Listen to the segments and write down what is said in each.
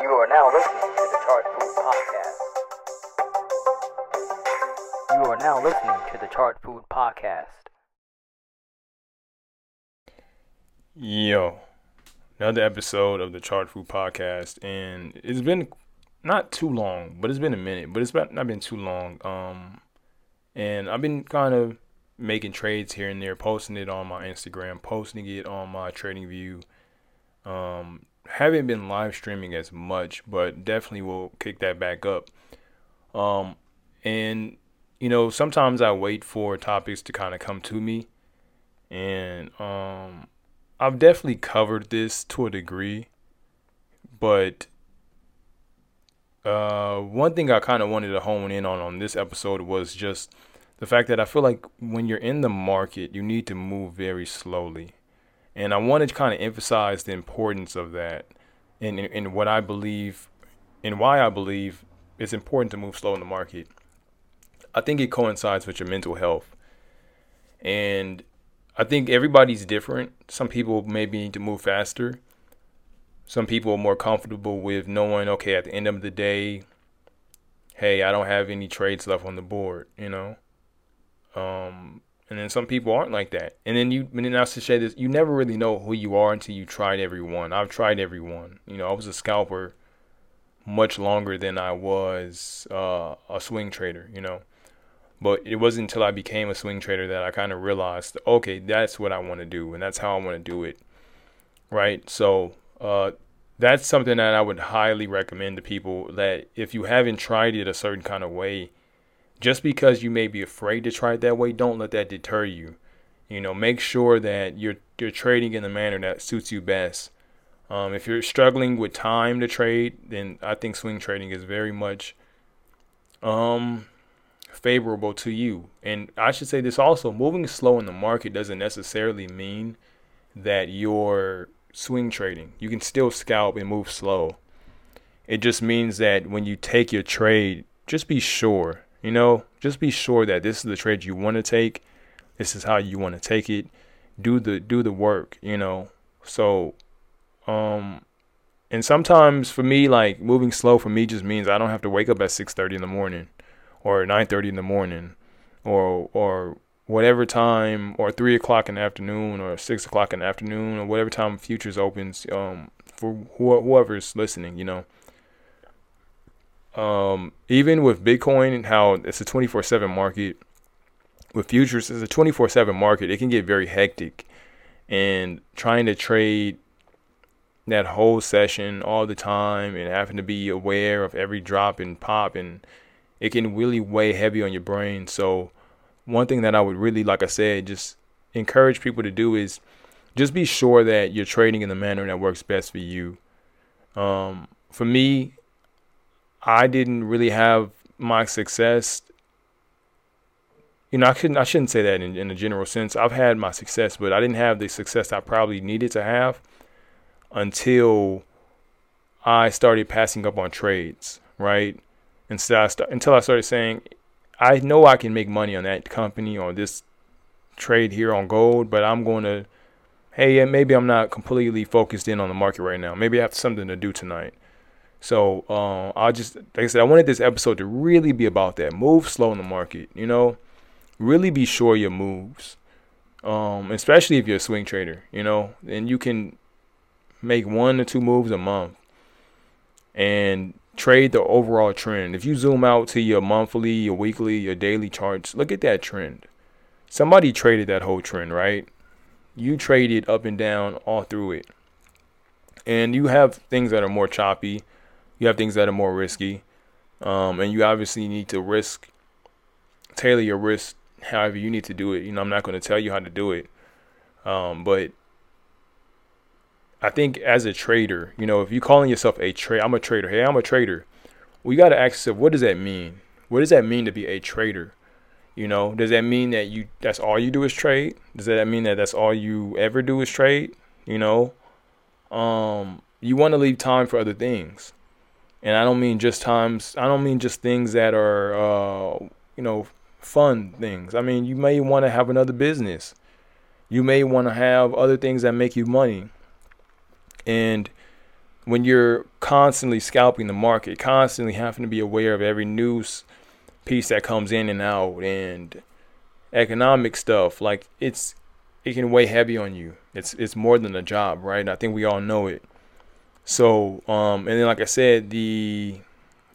You are now listening to the Chart Food Podcast. You are now listening to the Chart Food Podcast. Yo, another episode of the Chart Food Podcast, and it's been not too long, but it's been a minute, but it's not been too long. Um, and I've been kind of making trades here and there, posting it on my Instagram, posting it on my Trading View. Um, haven't been live streaming as much, but definitely will kick that back up. Um, and you know, sometimes I wait for topics to kind of come to me, and um, I've definitely covered this to a degree, but uh, one thing I kind of wanted to hone in on on this episode was just the fact that I feel like when you're in the market, you need to move very slowly. And I wanted to kind of emphasize the importance of that and, and what I believe and why I believe it's important to move slow in the market. I think it coincides with your mental health. And I think everybody's different. Some people maybe need to move faster. Some people are more comfortable with knowing, okay, at the end of the day, hey, I don't have any trades left on the board, you know? Um, and then some people aren't like that. And then you, and then I should say this: you never really know who you are until you tried every one. I've tried every one. You know, I was a scalper much longer than I was uh, a swing trader. You know, but it wasn't until I became a swing trader that I kind of realized, okay, that's what I want to do, and that's how I want to do it. Right. So uh, that's something that I would highly recommend to people that if you haven't tried it a certain kind of way just because you may be afraid to try it that way, don't let that deter you. You know, make sure that you're you're trading in the manner that suits you best. Um, if you're struggling with time to trade, then I think swing trading is very much um, favorable to you. And I should say this also: moving slow in the market doesn't necessarily mean that you're swing trading. You can still scalp and move slow. It just means that when you take your trade, just be sure you know, just be sure that this is the trade you want to take. This is how you want to take it. Do the do the work, you know. So um and sometimes for me like moving slow for me just means I don't have to wake up at 6:30 in the morning or 9:30 in the morning or or whatever time or three o'clock in the afternoon or six o'clock in the afternoon or whatever time futures opens um for wh- whoever's listening, you know um, even with Bitcoin and how it's a 24 7 market, with futures, it's a 24 7 market, it can get very hectic. And trying to trade that whole session all the time and having to be aware of every drop and pop, and it can really weigh heavy on your brain. So, one thing that I would really, like I said, just encourage people to do is just be sure that you're trading in the manner that works best for you. Um, for me, I didn't really have my success. You know, I couldn't. I shouldn't say that in, in a general sense. I've had my success, but I didn't have the success I probably needed to have until I started passing up on trades. Right, instead I start, until I started saying, I know I can make money on that company or this trade here on gold, but I'm going to. Hey, maybe I'm not completely focused in on the market right now. Maybe I have something to do tonight. So uh, I just like I said, I wanted this episode to really be about that. Move slow in the market, you know. Really be sure your moves, um, especially if you're a swing trader, you know, and you can make one or two moves a month and trade the overall trend. If you zoom out to your monthly, your weekly, your daily charts, look at that trend. Somebody traded that whole trend, right? You traded up and down all through it. And you have things that are more choppy you have things that are more risky, um, and you obviously need to risk tailor your risk however you need to do it. You know, I'm not going to tell you how to do it, um, but I think as a trader, you know, if you're calling yourself a trader, I'm a trader. Hey, I'm a trader. We got to ask yourself, what does that mean? What does that mean to be a trader? You know, does that mean that you that's all you do is trade? Does that mean that that's all you ever do is trade? You know, um, you want to leave time for other things and I don't mean just times. I don't mean just things that are, uh, you know, fun things. I mean, you may want to have another business. You may want to have other things that make you money. And when you're constantly scalping the market, constantly having to be aware of every news piece that comes in and out and economic stuff, like it's it can weigh heavy on you. It's it's more than a job, right? I think we all know it. So, um, and then like I said, the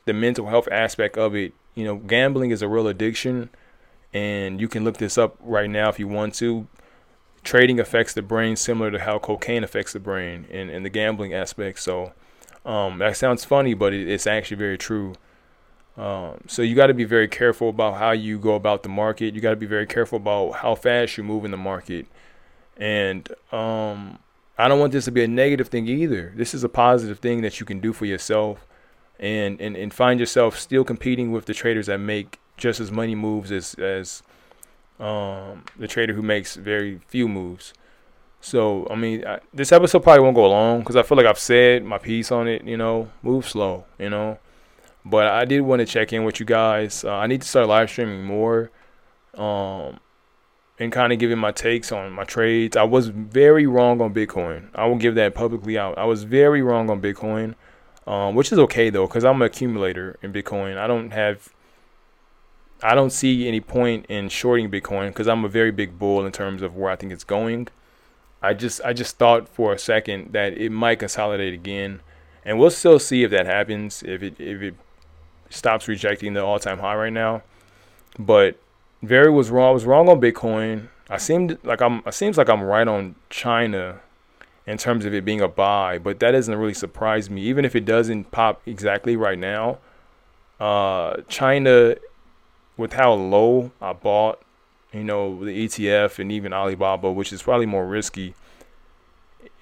the mental health aspect of it, you know, gambling is a real addiction, and you can look this up right now if you want to. Trading affects the brain similar to how cocaine affects the brain and, and the gambling aspect. So, um, that sounds funny, but it, it's actually very true. Um, so you got to be very careful about how you go about the market. You got to be very careful about how fast you move in the market. And um, I don't want this to be a negative thing either. This is a positive thing that you can do for yourself and, and, and find yourself still competing with the traders that make just as many moves as, as um, the trader who makes very few moves. So, I mean, I, this episode probably won't go long because I feel like I've said my piece on it, you know, move slow, you know. But I did want to check in with you guys. Uh, I need to start live streaming more. Um, and kind of giving my takes on my trades. I was very wrong on Bitcoin. I will give that publicly out. I was very wrong on Bitcoin, um, which is okay though, because I'm an accumulator in Bitcoin. I don't have, I don't see any point in shorting Bitcoin because I'm a very big bull in terms of where I think it's going. I just, I just thought for a second that it might consolidate again, and we'll still see if that happens. If it, if it stops rejecting the all-time high right now, but very was wrong. I was wrong on Bitcoin. I seemed like I'm. It seems like I'm right on China in terms of it being a buy, but that doesn't really surprise me. Even if it doesn't pop exactly right now, uh, China, with how low I bought, you know, the ETF and even Alibaba, which is probably more risky.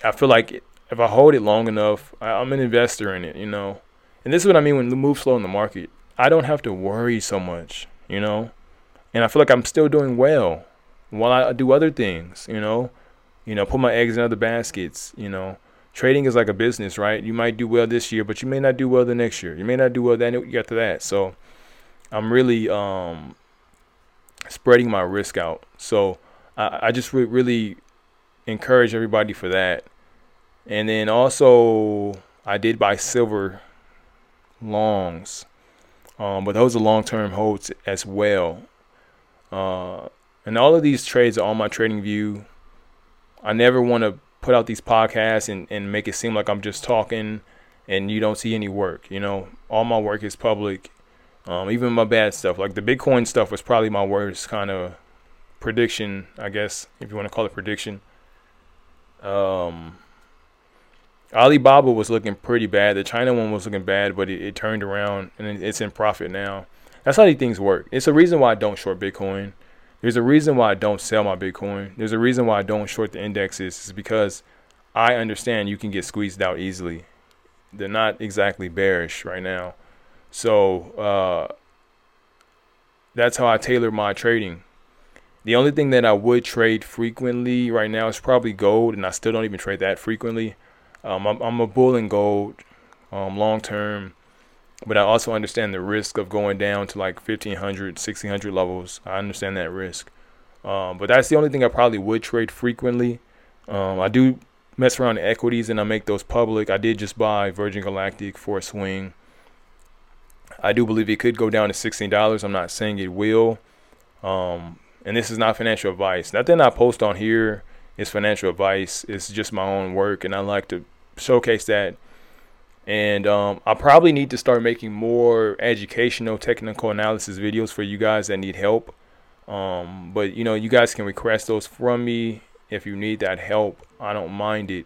I feel like if I hold it long enough, I, I'm an investor in it, you know. And this is what I mean when the move slow in the market. I don't have to worry so much, you know and I feel like I'm still doing well while I do other things, you know, you know, put my eggs in other baskets, you know. Trading is like a business, right? You might do well this year, but you may not do well the next year. You may not do well then after that. So I'm really um, spreading my risk out. So I, I just re- really encourage everybody for that. And then also, I did buy silver longs, um, but those are long term holds as well. Uh, and all of these trades are on my trading view. I never want to put out these podcasts and, and make it seem like I'm just talking and you don't see any work. You know, all my work is public. Um, even my bad stuff, like the Bitcoin stuff, was probably my worst kind of prediction, I guess, if you want to call it prediction. Um, Alibaba was looking pretty bad. The China one was looking bad, but it, it turned around and it's in profit now. That's how these things work. It's a reason why I don't short Bitcoin. There's a reason why I don't sell my Bitcoin. There's a reason why I don't short the indexes. It's because I understand you can get squeezed out easily. They're not exactly bearish right now. So uh, that's how I tailor my trading. The only thing that I would trade frequently right now is probably gold, and I still don't even trade that frequently. Um, I'm, I'm, a bull in gold um, long term. But I also understand the risk of going down to like 1500, 1600 levels. I understand that risk. Um, but that's the only thing I probably would trade frequently. Um, I do mess around in equities and I make those public. I did just buy Virgin Galactic for a swing. I do believe it could go down to $16. I'm not saying it will. Um, and this is not financial advice. Nothing I post on here is financial advice. It's just my own work, and I like to showcase that and um, I probably need to start making more educational technical analysis videos for you guys that need help. Um, but you know, you guys can request those from me if you need that help. I don't mind it.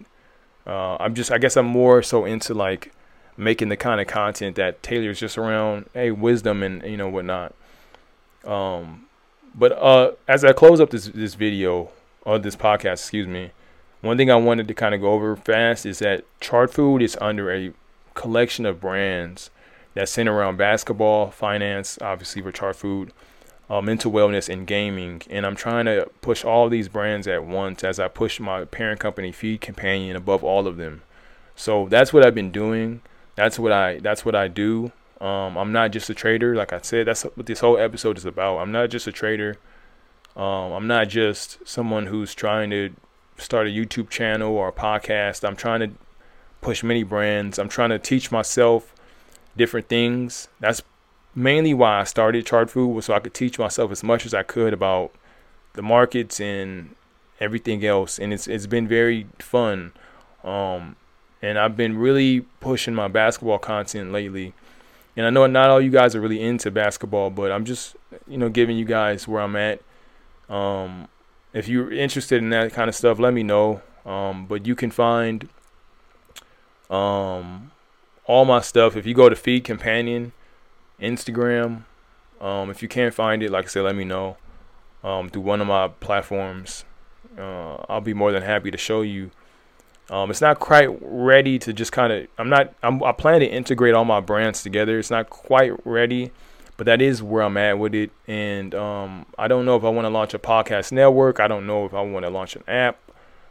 Uh, I'm just, I guess, I'm more so into like making the kind of content that tailors just around hey wisdom and you know whatnot. Um, but uh, as I close up this this video or this podcast, excuse me, one thing I wanted to kind of go over fast is that Chartfood is under a collection of brands that center around basketball, finance, obviously for Chartfood, uh, mental wellness, and gaming. And I'm trying to push all these brands at once as I push my parent company, Feed Companion, above all of them. So that's what I've been doing. That's what I that's what I do. Um, I'm not just a trader, like I said. That's what this whole episode is about. I'm not just a trader. Um, I'm not just someone who's trying to start a YouTube channel or a podcast. I'm trying to push many brands. I'm trying to teach myself different things. That's mainly why I started Chart Food was so I could teach myself as much as I could about the markets and everything else. And it's it's been very fun. Um, and I've been really pushing my basketball content lately. And I know not all you guys are really into basketball, but I'm just you know giving you guys where I'm at. Um, if you're interested in that kind of stuff, let me know. Um, but you can find um, all my stuff if you go to Feed Companion, Instagram. Um, if you can't find it, like I said, let me know um, through one of my platforms. Uh, I'll be more than happy to show you. Um, it's not quite ready to just kind of. I'm not. I'm, I plan to integrate all my brands together. It's not quite ready but that is where I'm at with it. And um, I don't know if I want to launch a podcast network. I don't know if I want to launch an app,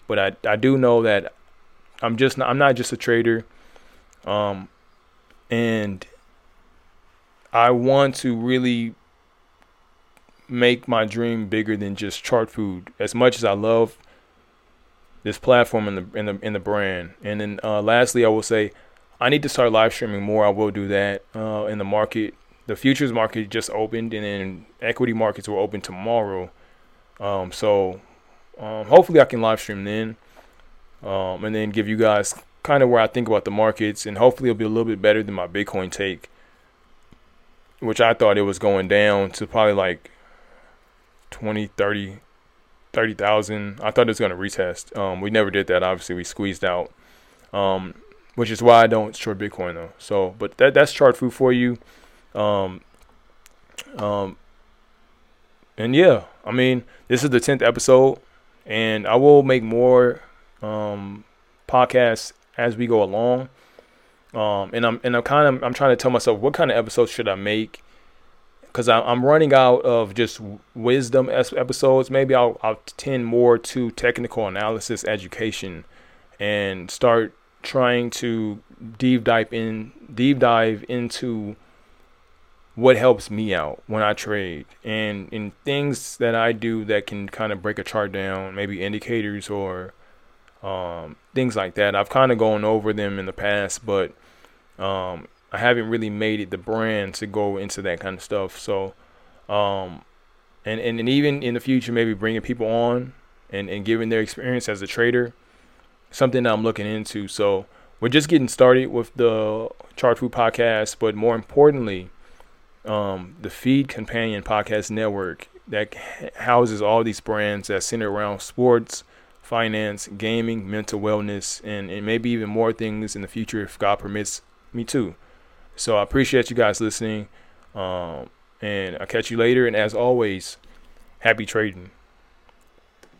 but I I do know that I'm just not, I'm not just a trader, um, and I want to really make my dream bigger than just chart food. As much as I love this platform and the in the in the brand, and then uh, lastly, I will say I need to start live streaming more. I will do that uh, in the market the futures market just opened, and then equity markets will open tomorrow. Um, so um, hopefully I can live stream then, um, and then give you guys kind of where I think about the markets, and hopefully it'll be a little bit better than my Bitcoin take, which I thought it was going down to probably like 20, 30, 30,000. I thought it was going to retest. Um, we never did that. Obviously, we squeezed out, um, which is why I don't short Bitcoin though. So, but that that's chart food for you. Um, um, and yeah, I mean, this is the tenth episode, and I will make more um podcasts as we go along. Um, and I'm and I'm kind of I'm trying to tell myself what kind of episodes should I make because I'm running out of just wisdom episodes. Maybe I'll I'll tend more to technical analysis, education, and start trying to deep dive in deep dive into what helps me out when I trade and in things that I do that can kind of break a chart down, maybe indicators or um, things like that. I've kind of gone over them in the past, but um, I haven't really made it the brand to go into that kind of stuff. So, um, and, and, and even in the future, maybe bringing people on and, and giving their experience as a trader, something that I'm looking into. So, we're just getting started with the Chart Food podcast, but more importantly, um, the Feed Companion Podcast Network that houses all these brands that center around sports, finance, gaming, mental wellness, and, and maybe even more things in the future if God permits me to. So I appreciate you guys listening. Um, and I'll catch you later. And as always, happy trading.